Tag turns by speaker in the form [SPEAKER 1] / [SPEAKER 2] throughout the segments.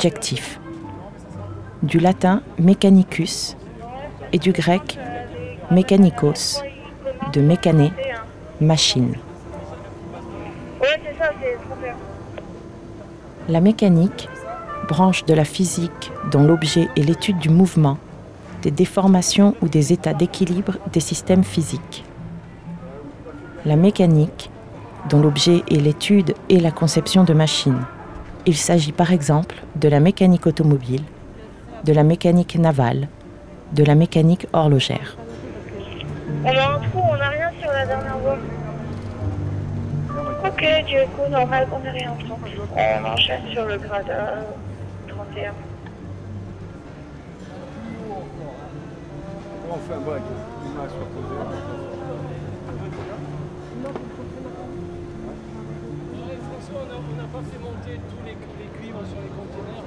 [SPEAKER 1] Adjectif. Du latin mechanicus et du grec mechanikos, de mécané, machine. La mécanique, branche de la physique dont l'objet est l'étude du mouvement, des déformations ou des états d'équilibre des systèmes physiques. La mécanique, dont l'objet est l'étude et la conception de machines. Il s'agit par exemple de la mécanique automobile, de la mécanique navale, de la mécanique horlogère.
[SPEAKER 2] On a un trou, on n'a rien sur la dernière voie. Ok, du coup, normal qu'on ait rien en On enchaîne sur le grade 31. On fait un bac,
[SPEAKER 3] on n'a pas fait monter cuivres sur les conteneurs.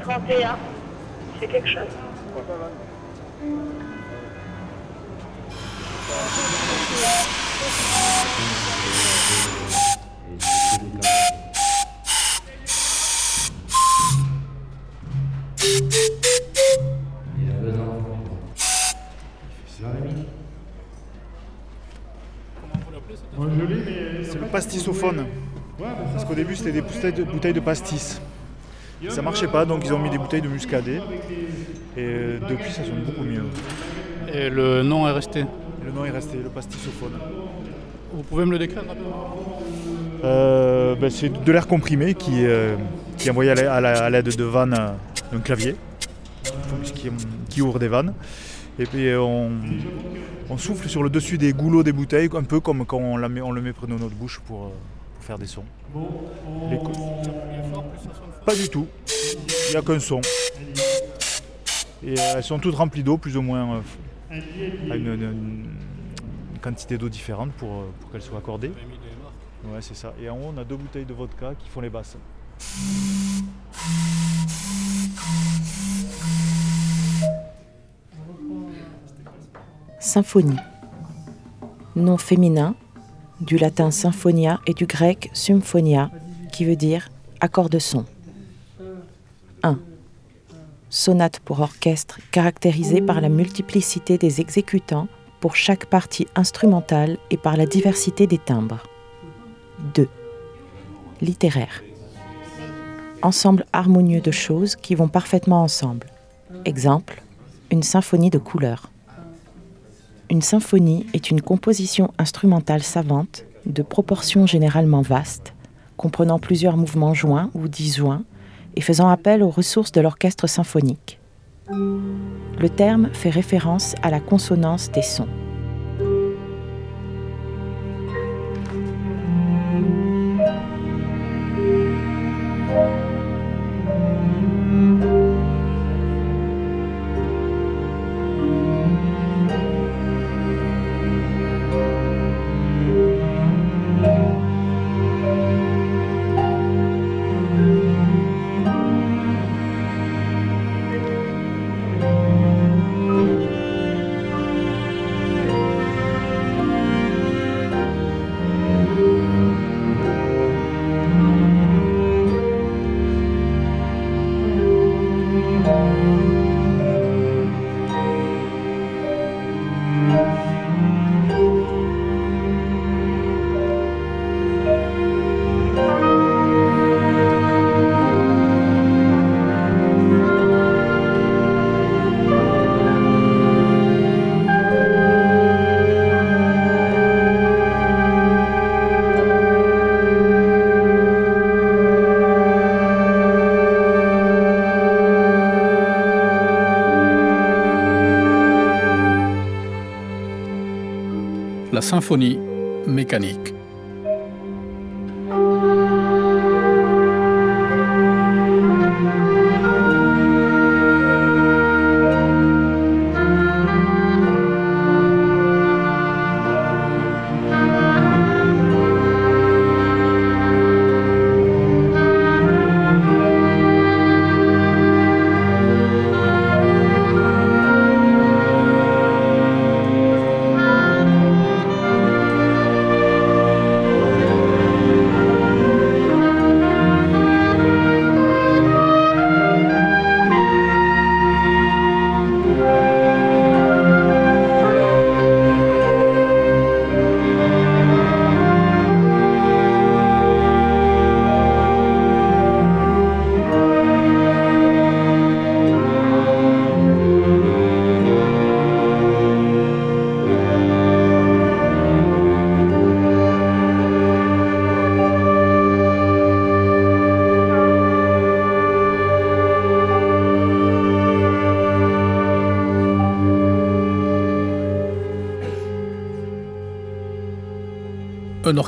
[SPEAKER 2] 31, c'est quelque chose.
[SPEAKER 4] Parce qu'au début c'était des bouteilles de pastis. Ça marchait pas, donc ils ont mis des bouteilles de muscadet. Et euh, depuis, ça sonne beaucoup mieux.
[SPEAKER 3] Et le nom est resté
[SPEAKER 4] Le nom est resté, le pastisophone.
[SPEAKER 3] Vous pouvez me le décrire
[SPEAKER 4] euh, ben, C'est de l'air comprimé qui, euh, qui est envoyé à l'aide de vannes d'un clavier qui, ouvre des vannes. Et puis on, souffle sur le dessus des goulots des bouteilles, un peu comme quand on, on le met près de notre bouche pour, faire des sons. Pas du tout. Il n'y a qu'un son. Et euh, elles sont toutes remplies d'eau, plus ou moins, euh, à une, quantité d'eau différente pour, euh, pour qu'elles soient accordées. Ouais, c'est ça. Et en haut, on a deux bouteilles de vodka qui font les basses.
[SPEAKER 1] Symphonie. Nom féminin, du latin symphonia et du grec symphonia, qui veut dire accord de son. 1. Sonate pour orchestre caractérisée par la multiplicité des exécutants pour chaque partie instrumentale et par la diversité des timbres. 2. Littéraire. Ensemble harmonieux de choses qui vont parfaitement ensemble. Exemple, une symphonie de couleurs. Une symphonie est une composition instrumentale savante, de proportions généralement vastes, comprenant plusieurs mouvements joints ou disjoints, et faisant appel aux ressources de l'orchestre symphonique. Le terme fait référence à la consonance des sons.
[SPEAKER 3] Symphonie mécanique.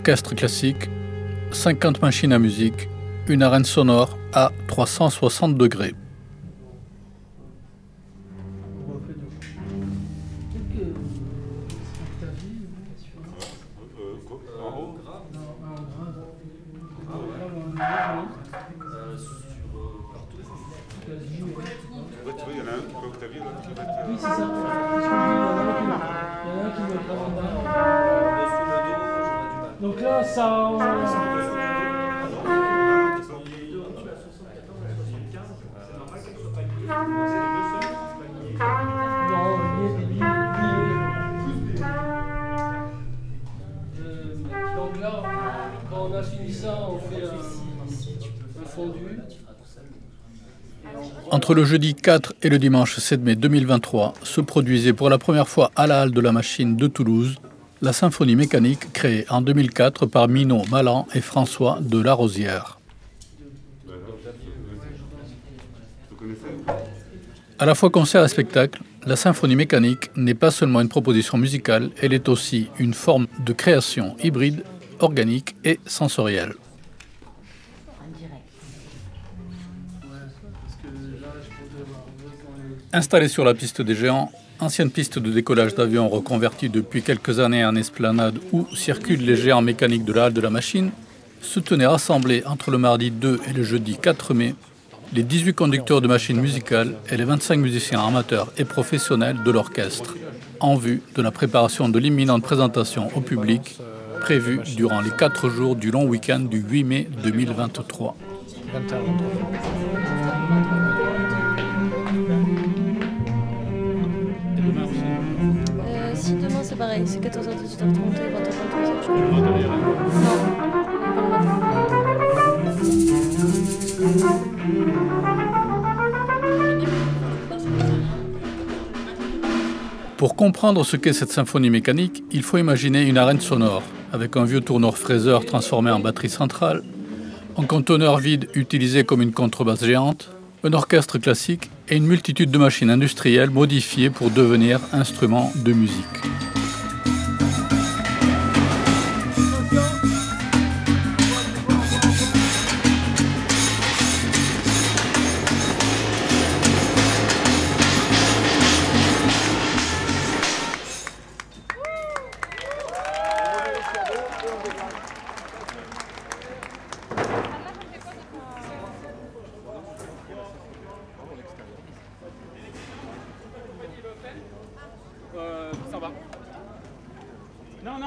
[SPEAKER 5] Orchestre classique, 50 machines à musique, une arène sonore à 360 degrés. 4 et le dimanche 7 mai 2023 se produisait pour la première fois à la Halle de la Machine de Toulouse la symphonie mécanique créée en 2004 par Minot Malan et François de Larosière. À la fois concert et spectacle, la symphonie mécanique n'est pas seulement une proposition musicale, elle est aussi une forme de création hybride, organique et sensorielle. Installée sur la piste des géants, ancienne piste de décollage d'avions reconvertie depuis quelques années en esplanade où circulent les géants mécaniques de la halle de la machine, se tenaient rassemblés entre le mardi 2 et le jeudi 4 mai les 18 conducteurs de machines musicales et les 25 musiciens amateurs et professionnels de l'orchestre, en vue de la préparation de l'imminente présentation au public prévue durant les 4 jours du long week-end du 8 mai 2023.
[SPEAKER 6] Pareil, c'est 14h, 18h30 et 20h, 23h. je crois.
[SPEAKER 5] Pour comprendre ce qu'est cette symphonie mécanique, il faut imaginer une arène sonore, avec un vieux tourneur fraiseur transformé en batterie centrale, un conteneur vide utilisé comme une contrebasse géante, un orchestre classique et une multitude de machines industrielles modifiées pour devenir instruments de musique.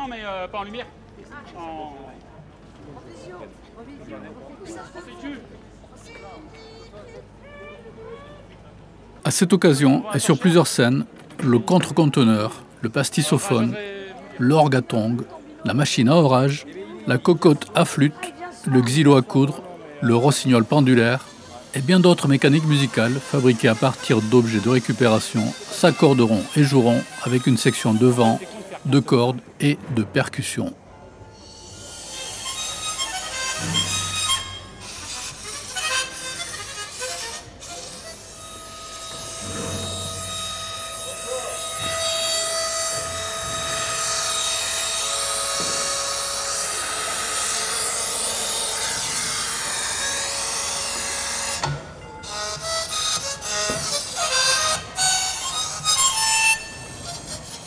[SPEAKER 7] Non, non, mais euh, pas en lumière. En. En sécu.
[SPEAKER 5] À cette occasion, et sur plusieurs scènes, le contre-conteneur, le pastissophone, l'orgue à tongs, la machine à orage, la cocotte à flûte, le xylo à coudre, le rossignol pendulaire et bien d'autres mécaniques musicales fabriquées à partir d'objets de récupération s'accorderont et joueront avec une section de vent, de cordes et de percussion.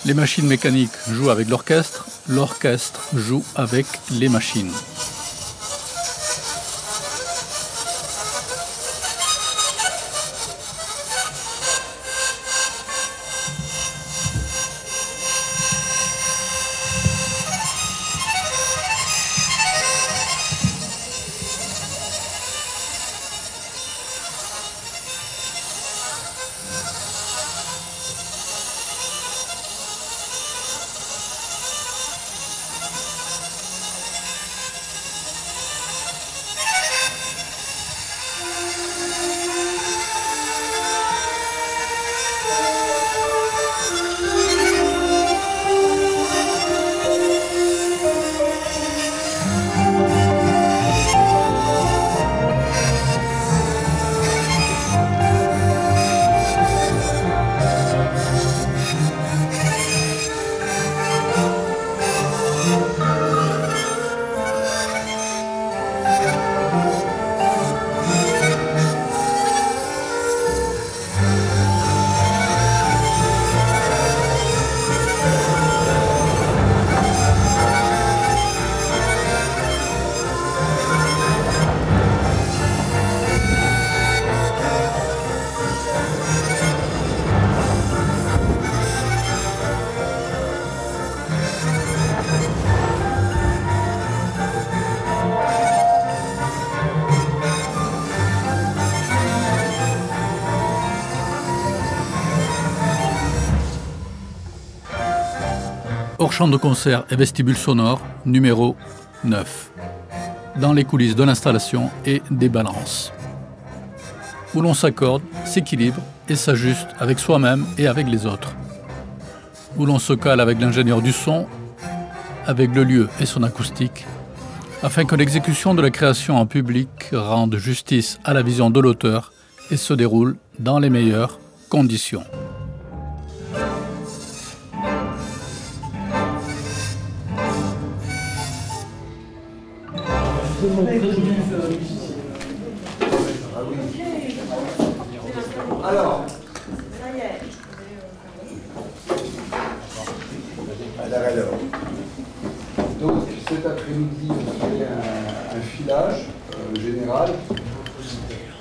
[SPEAKER 5] Les machines mécaniques jouent avec l'orchestre, l'orchestre joue avec les machines. Hors champ de concert et vestibule sonore, numéro 9. Dans les coulisses de l'installation et des balances. Où l'on s'accorde, s'équilibre et s'ajuste avec soi-même et avec les autres. Où l'on se cale avec l'ingénieur du son, avec le lieu et son acoustique, afin que l'exécution de la création en public rende justice à la vision de l'auteur et se déroule dans les meilleures conditions.
[SPEAKER 8] Alors. Alors. Donc cet après-midi, on fait un, filage euh, général.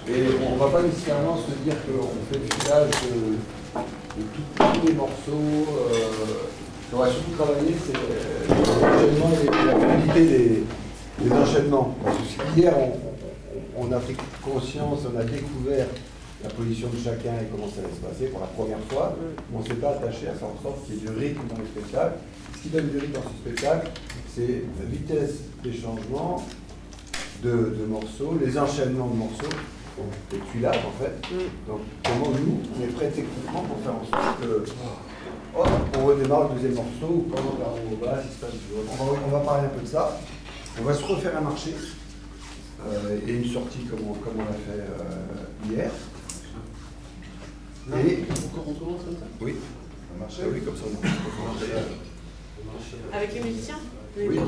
[SPEAKER 8] Et on ne va pas nécessairement se dire qu'on fait le filage de, tous les morceaux. Euh, on va surtout travailler c'est euh, la qualité des, des enchaînements. Parce que hier, on, on- on a pris conscience, on a découvert la position de chacun et comment ça allait se passer pour la première fois. On ne s'est pas attaché à faire en sorte qu'il y ait du rythme dans le spectacle. Ce qui donne du rythme dans ce spectacle, c'est la vitesse des changements de, de morceaux, les enchaînements de morceaux, et tuilages en fait. Donc comment nous, on est prêts techniquement pour faire en sorte que hop, on redémarre le deuxième morceau ou pendant la roue au bas, si c'est pas toujours. On va, on va parler un peu de ça. On va se refaire un marché euh, et une sortie comme on, comme on l'a fait euh, hier. Et
[SPEAKER 3] On commence comme ça?
[SPEAKER 8] Oui, un marché, oui, comme ça. on-
[SPEAKER 9] Avec les musiciens?
[SPEAKER 8] Oui.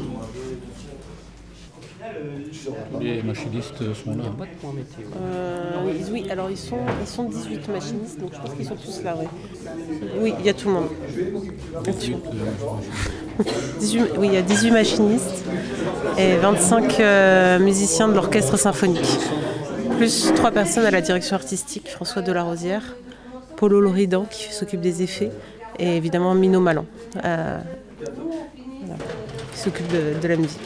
[SPEAKER 5] Les machinistes sont là.
[SPEAKER 9] Euh, oui, oui, alors ils sont, ils sont 18 machinistes, donc je pense qu'ils sont tous là, ouais. Oui, il y a tout le monde. 18 oui, il y a 18 machinistes et 25 euh, musiciens de l'orchestre symphonique. Plus 3 personnes à la direction artistique, François Delarosière, Paulo Loridan qui s'occupe des effets et évidemment Mino Malan euh, qui s'occupe de la musique.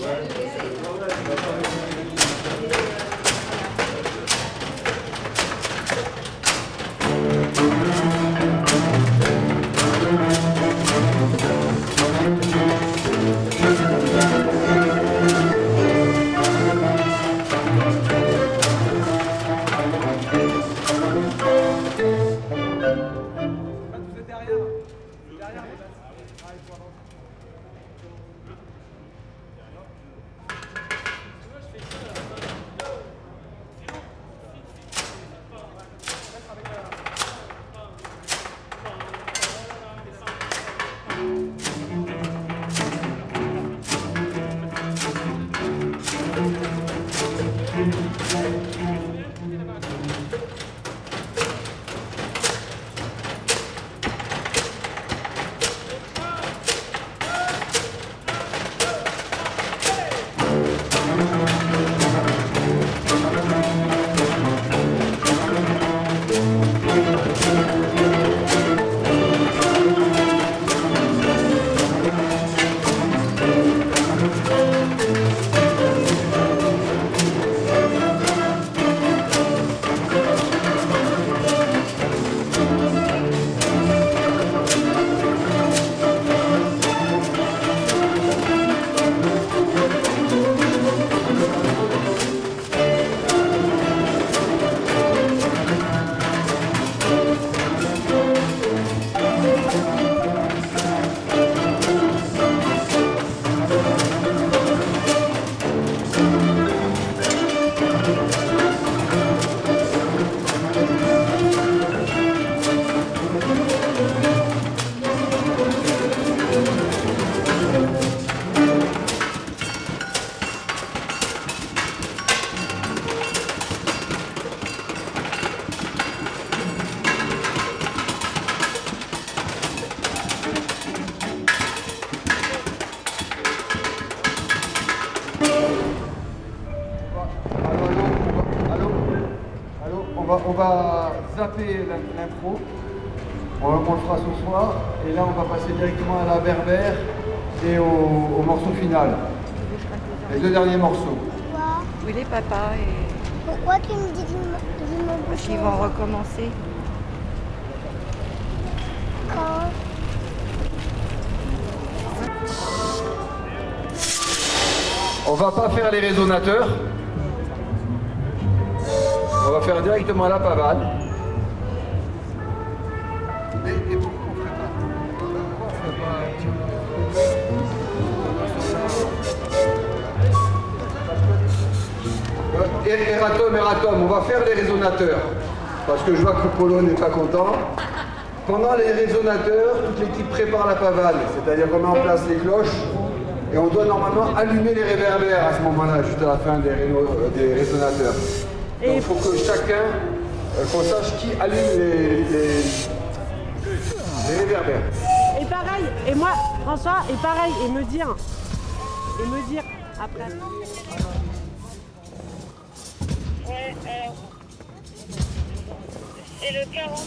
[SPEAKER 8] va zapper l'impro. On, le fera ce soir. Et là, on va passer directement à la berbère et au, morceau final. Les deux derniers morceaux.
[SPEAKER 10] Pourquoi Oui, les papas et...
[SPEAKER 11] Pourquoi tu me dis
[SPEAKER 10] vont recommencer.
[SPEAKER 12] On va pas faire les résonateurs. On va faire directement la pavane. Et, pourquoi on pas Eratom, Eratom, on va faire les résonateurs. Parce que je vois que Polo n'est pas content. Pendant les résonateurs, toute l'équipe prépare la pavane, c'est-à-dire qu'on met en place les cloches et on doit normalement allumer les réverbères à ce moment-là, juste à la fin des, euh, des résonateurs. Donc il faut que chacun, euh, qu'on sache qui allume les, les- les réverbères.
[SPEAKER 13] Et pareil, et moi, François, et pareil, et me dire, et me dire après.
[SPEAKER 2] Ouais, alors. C'est le 40.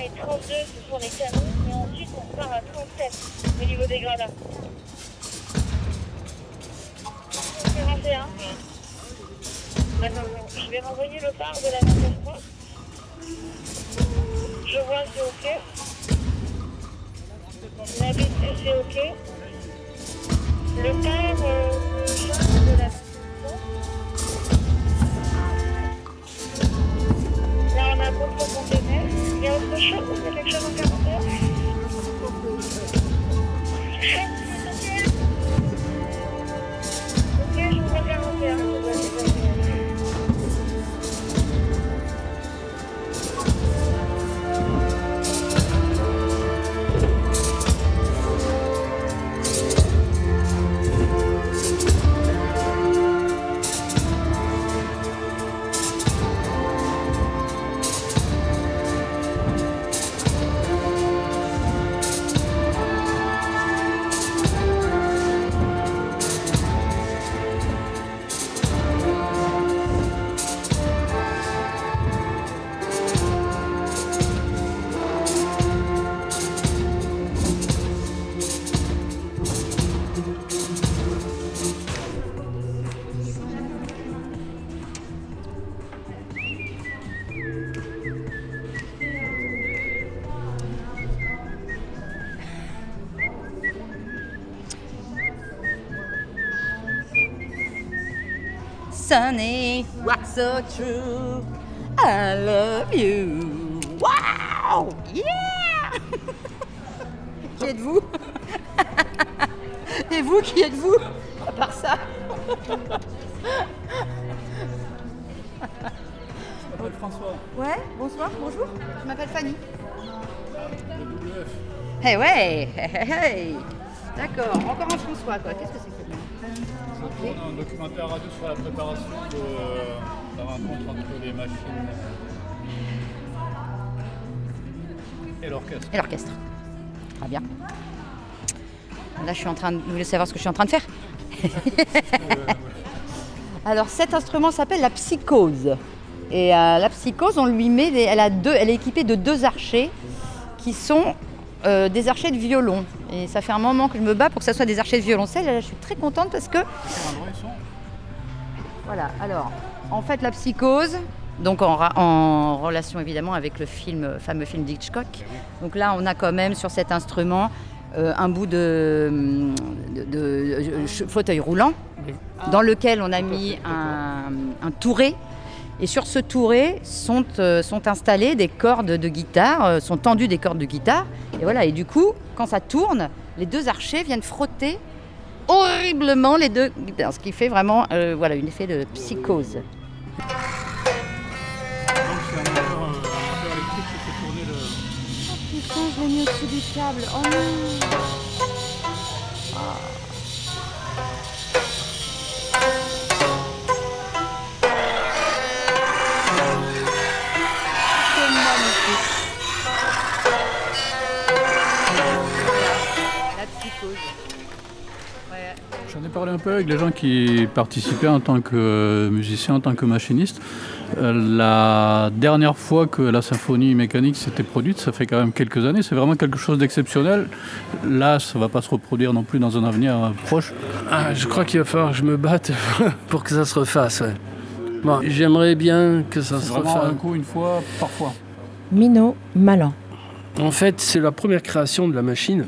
[SPEAKER 2] Et 32, ce sont les canons, on part à 37 au niveau des gradins. 41. D'accord, je vais renvoyer le phare de la 23. Je vois, c'est ok. La BC, c'est ok. Le phare euh, de la Là, on a beaucoup
[SPEAKER 14] Sunny, what's so true? I love you. Wow! Yeah! qui êtes-vous? Et vous, qui êtes-vous? À part ça.
[SPEAKER 5] François.
[SPEAKER 14] Ouais, bonsoir, bonjour. Je m'appelle Fanny. Eh ouais, hey, hey, hey. D'accord, encore un François, quoi. Qu'est-ce que c'est que ça?
[SPEAKER 5] Je tourne un documentaire radio sur la préparation de la rencontre entre les machines et l'orchestre.
[SPEAKER 14] Et l'orchestre. Très bien. Là, je suis en train de... Vous voulez savoir ce que je suis en train de faire? Alors, cet instrument s'appelle la psychose. Et euh, la psychose, on lui met... des- Elle, a deux... Elle est équipée de deux archers qui sont euh, des archers de violon. Et ça fait un moment que je me bats pour que ça soit des archers de violoncelle. Là, je suis très contente parce que... Voilà, alors, en fait, la psychose, donc en, relation évidemment avec le film, fameux film d'Hitchcock. Donc là, on a quand même sur cet instrument euh, un bout de, fauteuil roulant dans lequel on a mis un, un touret. Et sur ce touret sont, euh, sont installées des cordes de guitare, euh, sont tendues des cordes de guitare. Et voilà, et du coup, quand ça tourne, les deux archers viennent frotter horriblement les deux guitares, ce qui fait vraiment euh, voilà, un effet de psychose.
[SPEAKER 5] Le.
[SPEAKER 14] Putain, je au-dessus du câble. Oh non C'est Ouais.
[SPEAKER 5] J'en ai parlé un peu avec les gens qui participaient en tant que musiciens, en tant que machinistes. Euh, La dernière fois que la symphonie mécanique s'était produite, ça fait quand même quelques années, c'est vraiment quelque chose d'exceptionnel. Là, ça ne va pas se reproduire non plus dans un avenir proche.
[SPEAKER 15] Ah, je crois qu'il va falloir que je me batte pour que ça se refasse. ouais. Bon, J'aimerais bien que ça se refasse.
[SPEAKER 5] un coup, une fois, parfois.
[SPEAKER 1] Minot Malan.
[SPEAKER 15] En fait, c'est la première création de la machine.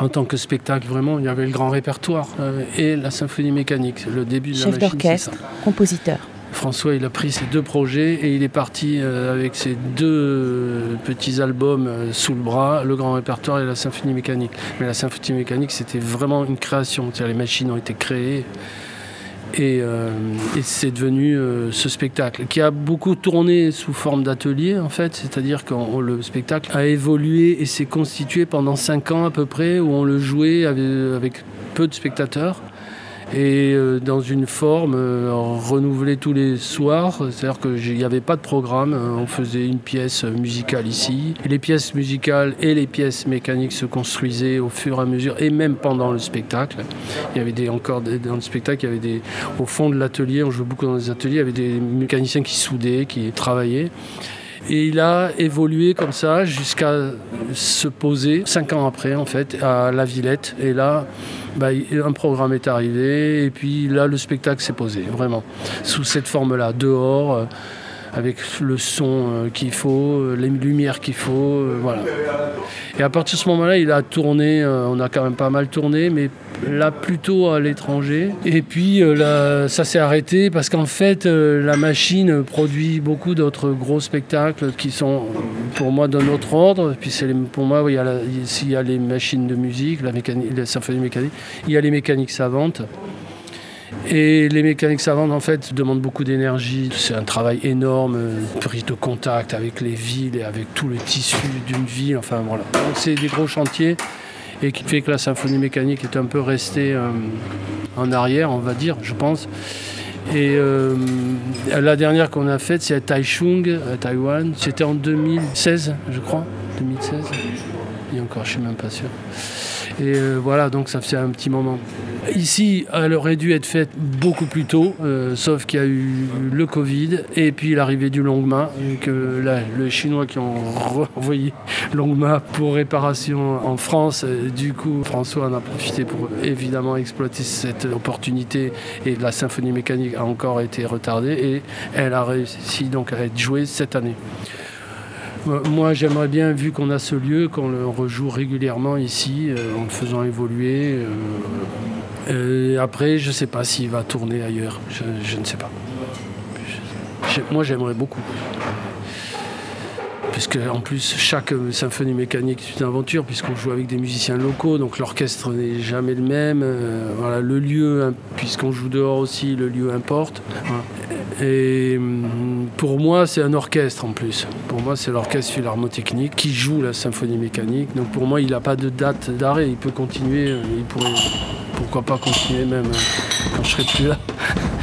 [SPEAKER 15] En tant que spectacle, vraiment, il y avait le grand répertoire euh, et la symphonie mécanique. Le début de la
[SPEAKER 1] Chef d'orchestre, compositeur.
[SPEAKER 15] François, il a pris ces deux projets et il est parti euh, avec ces deux euh, petits albums sous le bras, le grand répertoire et la symphonie mécanique. Mais la symphonie mécanique, c'était vraiment une création. Les machines ont été créées et, euh, et c'est devenu euh, ce spectacle qui a beaucoup tourné sous forme d'atelier en fait, c'est-à-dire que le spectacle a évolué et s'est constitué pendant cinq ans à peu près où on le jouait avec peu de spectateurs et euh, dans une forme euh, renouvelée tous les soirs, c'est-à-dire qu'il n'y avait pas de programme, euh, on faisait une pièce musicale ici. Les pièces musicales et les pièces mécaniques se construisaient au fur et à mesure, et même pendant le spectacle. Il y avait des, encore des- dans le spectacle, il y avait des, au fond de l'atelier, on jouait beaucoup dans les ateliers, il y avait des mécaniciens qui soudaient, qui travaillaient. Et il a évolué comme ça jusqu'à se poser, cinq ans après en fait, à La Villette. Et là, bah, un programme est arrivé, et puis là, le spectacle s'est posé, vraiment, sous cette forme-là, dehors, euh, avec le son euh, qu'il faut, euh, les lumières qu'il faut, euh, voilà. Et à partir de ce moment-là, il a tourné, on a quand même pas mal tourné, mais là plutôt à l'étranger. Et puis là, ça s'est arrêté parce qu'en fait, la machine produit beaucoup d'autres gros spectacles qui sont pour moi d'un autre ordre. Puis pour moi, il y, a y a les machines de musique, la, mécanique, la symphonie mécanique, il y a les mécaniques savantes. Et les mécaniques savantes, en fait, demandent beaucoup d'énergie. C'est un travail énorme, une prise de contact avec les villes et avec tout le tissu d'une ville. Enfin, voilà. Donc, c'est des gros chantiers et qui fait que la symphonie mécanique est un peu restée euh, en arrière, on va dire, je pense. Et euh, la dernière qu'on a faite, c'est à Taichung, à Taïwan. C'était en 2016, je crois. 2016. Et encore, je suis même pas sûr. Et euh, voilà, donc ça fait un petit moment. Ici, elle aurait dû être faite beaucoup plus tôt, euh, sauf qu'il y a eu le Covid et puis l'arrivée du Longma, que les Chinois qui ont renvoyé Longma pour réparation en France. Du coup, François en a profité pour évidemment exploiter cette opportunité et la symphonie mécanique a encore été retardée et elle a réussi donc à être jouée cette année. Moi, j'aimerais bien, vu qu'on a ce lieu, qu'on le rejoue régulièrement ici, euh, en le faisant évoluer. euh, euh, après, je ne sais pas s'il va tourner ailleurs. Je, ne sais pas. Moi, j'aimerais beaucoup. Puisque, en plus, chaque euh, symphonie mécanique est une aventure, puisqu'on joue avec des musiciens locaux, donc l'orchestre n'est jamais le même. euh, voilà, le lieu, hein, puisqu'on joue dehors aussi, le lieu importe. Voilà. Et hum, pour moi, c'est un orchestre en plus. Pour moi, c'est l'orchestre philharmotechnique qui joue la symphonie mécanique. Donc pour moi, il n'a pas de date d'arrêt. Il peut continuer. euh, Il pourrait, pourquoi pas continuer même euh, quand je serai plus là.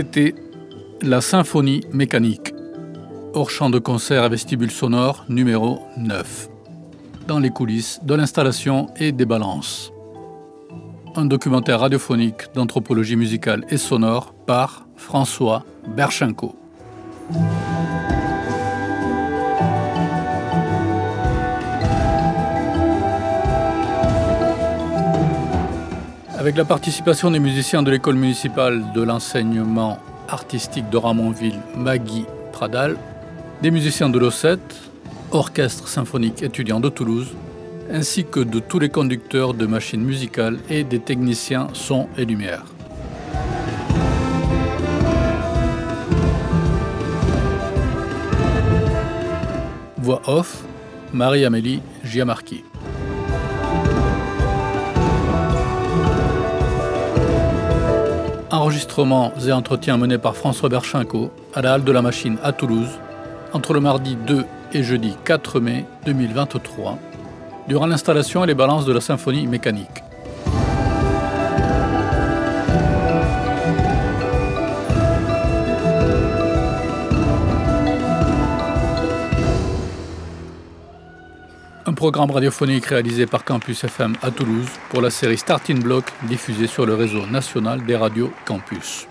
[SPEAKER 5] C'était la symphonie mécanique, hors champ de concert à vestibule sonore numéro 9, dans les coulisses de l'installation et des balances. Un documentaire radiophonique d'anthropologie musicale et sonore par François Berchenko. Avec la participation des musiciens de l'école municipale de l'enseignement artistique de Ramonville, Maggie Pradal, des musiciens de l'OSET, Orchestre symphonique étudiant de Toulouse, ainsi que de tous les conducteurs de machines musicales et des techniciens son et lumière. Voix off, Marie-Amélie Giamarchi. Enregistrements et entretiens menés par François Berchinko à la Halle de la Machine à Toulouse entre le mardi 2 et jeudi 4 mai 2023 durant l'installation et les balances de la symphonie mécanique. Programme radiophonique réalisé par Campus FM à Toulouse pour la série Starting Block diffusée sur le réseau national des radios Campus.